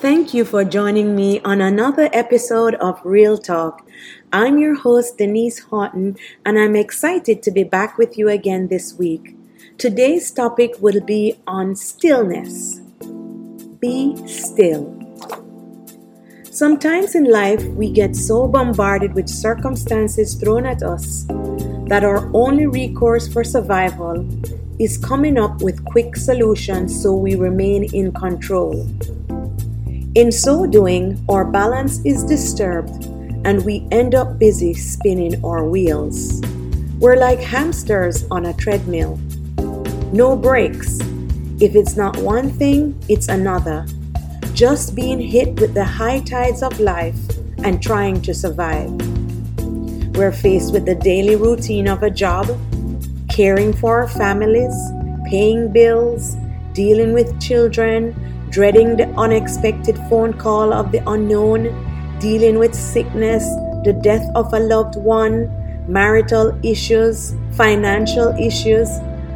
Thank you for joining me on another episode of Real Talk. I'm your host, Denise Horton, and I'm excited to be back with you again this week. Today's topic will be on stillness. Be still. Sometimes in life, we get so bombarded with circumstances thrown at us that our only recourse for survival is coming up with quick solutions so we remain in control. In so doing, our balance is disturbed and we end up busy spinning our wheels. We're like hamsters on a treadmill. No breaks. If it's not one thing, it's another. Just being hit with the high tides of life and trying to survive. We're faced with the daily routine of a job, caring for our families, paying bills, dealing with children, dreading the unexpected phone call of the unknown, dealing with sickness, the death of a loved one, marital issues, financial issues,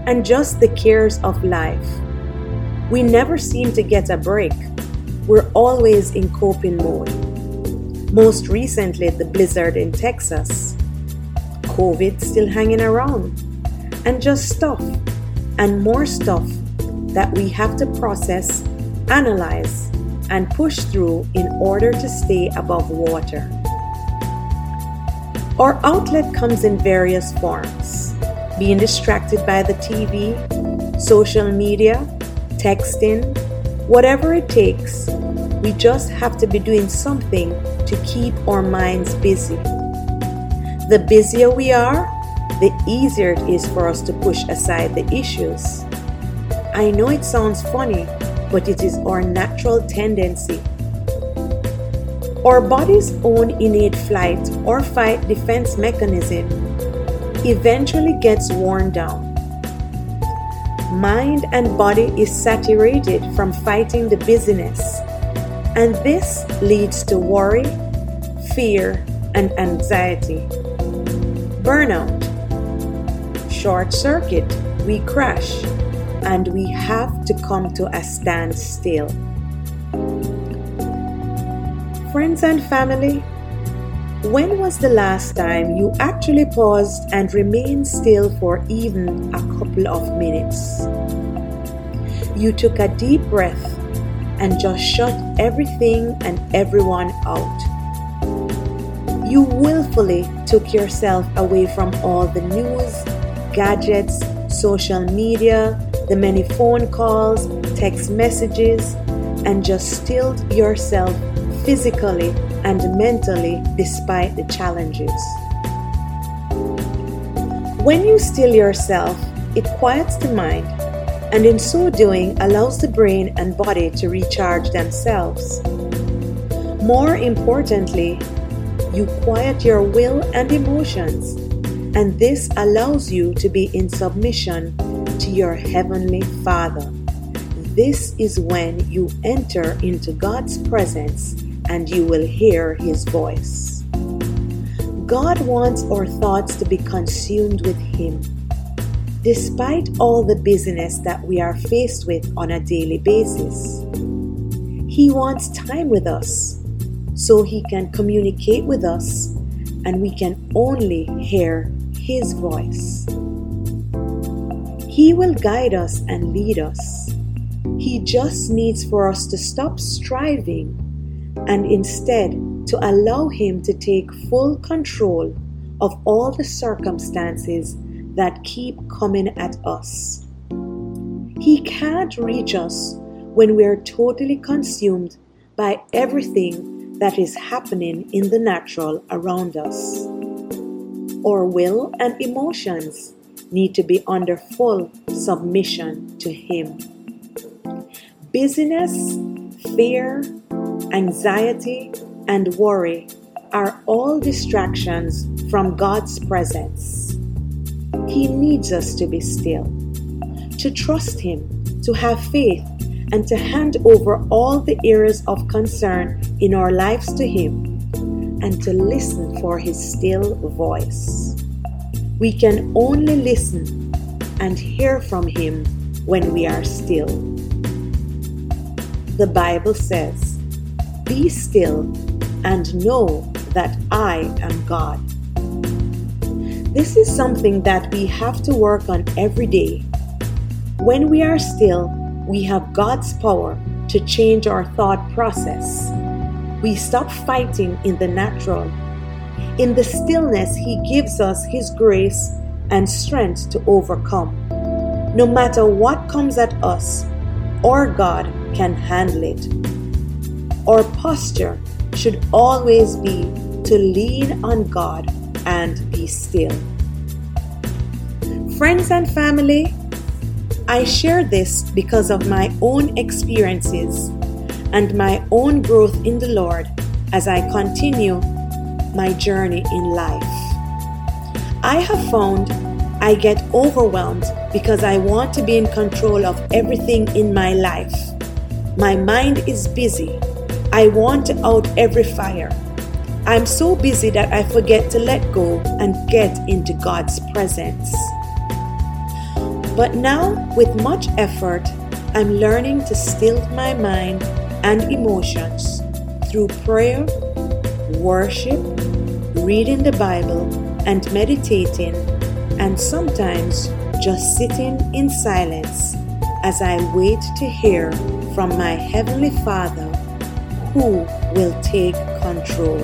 and just the cares of life. We never seem to get a break. We're always in coping mode. Most recently, the blizzard in Texas. COVID still hanging around. And just stuff and more stuff that we have to process analyze, and push through in order to stay above water. Our outlet comes in various forms being distracted by the TV, social media, texting, whatever it takes. We just have to be doing something to keep our minds busy. The busier we are, the easier it is for us to push aside the issues. I know it sounds funny, but it is our natural tendency. Our body's own innate flight or fight defense mechanism eventually gets worn down. Mind and body is saturated from fighting the busyness, and this leads to worry, fear, and anxiety. Burnout. Short circuit, we crash and we have to come to a standstill. Friends and family, when was the last time you actually paused and remained still for even a couple of minutes? You took a deep breath and just shut everything and everyone out. You willfully took yourself away from all the news, gadgets, social media, the many phone calls, text messages, and just stilled yourself physically and mentally despite the challenges. When you still yourself, it quiets the mind and in so doing allows the brain and body to recharge themselves. More importantly, you quiet your will and emotions, and this allows you to be in submission to your Heavenly Father. This is when you enter into God's presence and you will hear His voice. God wants our thoughts to be consumed with Him. Despite all the busyness that we are faced with on a daily basis, He wants time with us so He can communicate with us and we can only hear His voice. He will guide us and lead us. He just needs for us to stop striving and instead to allow Him to take full control of all the circumstances that keep coming at us. He can't reach us when we are totally consumed by everything that is happening in the natural around us. Our will and emotions need to be under full submission to Him. Busyness, fear, anxiety, and worry are all distractions from God's presence. He needs us to be still, to trust Him, to have faith, and to hand over all the areas of concern in our lives to Him, and to listen for His still voice. We can only listen and hear from Him when we are still. The Bible says, Be still and know that I am God. This is something that we have to work on every day. When we are still, we have God's power to change our thought process. We stop fighting in the natural. In the stillness, He gives us His grace and strength to overcome. No matter what comes at us, our God can handle it. Our posture should always be to lean on God and be still. Friends and family, I share this because of my own experiences and my own growth in the Lord as I continue my journey in life. I have found I get overwhelmed because I want to be in control of everything in my life. My mind is busy. I want to out every fire. I'm so busy that I forget to let go and get into God's presence. But now, with much effort, I'm learning to still my mind and emotions through prayer, worship, reading the Bible, and meditating, and sometimes just sitting in silence as I wait to hear from my Heavenly Father who will take control.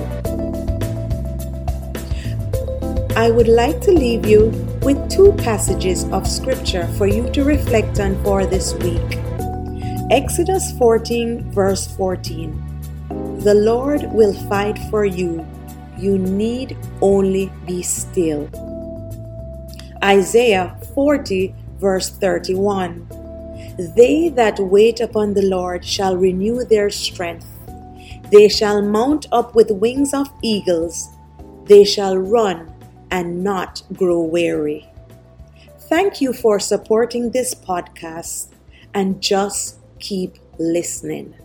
I would like to leave you with two passages of Scripture for you to reflect on for this week. Exodus 14, verse 14. The Lord will fight for you. You need only be still. Isaiah 40, verse 31. They that wait upon the Lord shall renew their strength. They shall mount up with wings of eagles. They shall run and not grow weary. Thank you for supporting this podcast and just keep listening.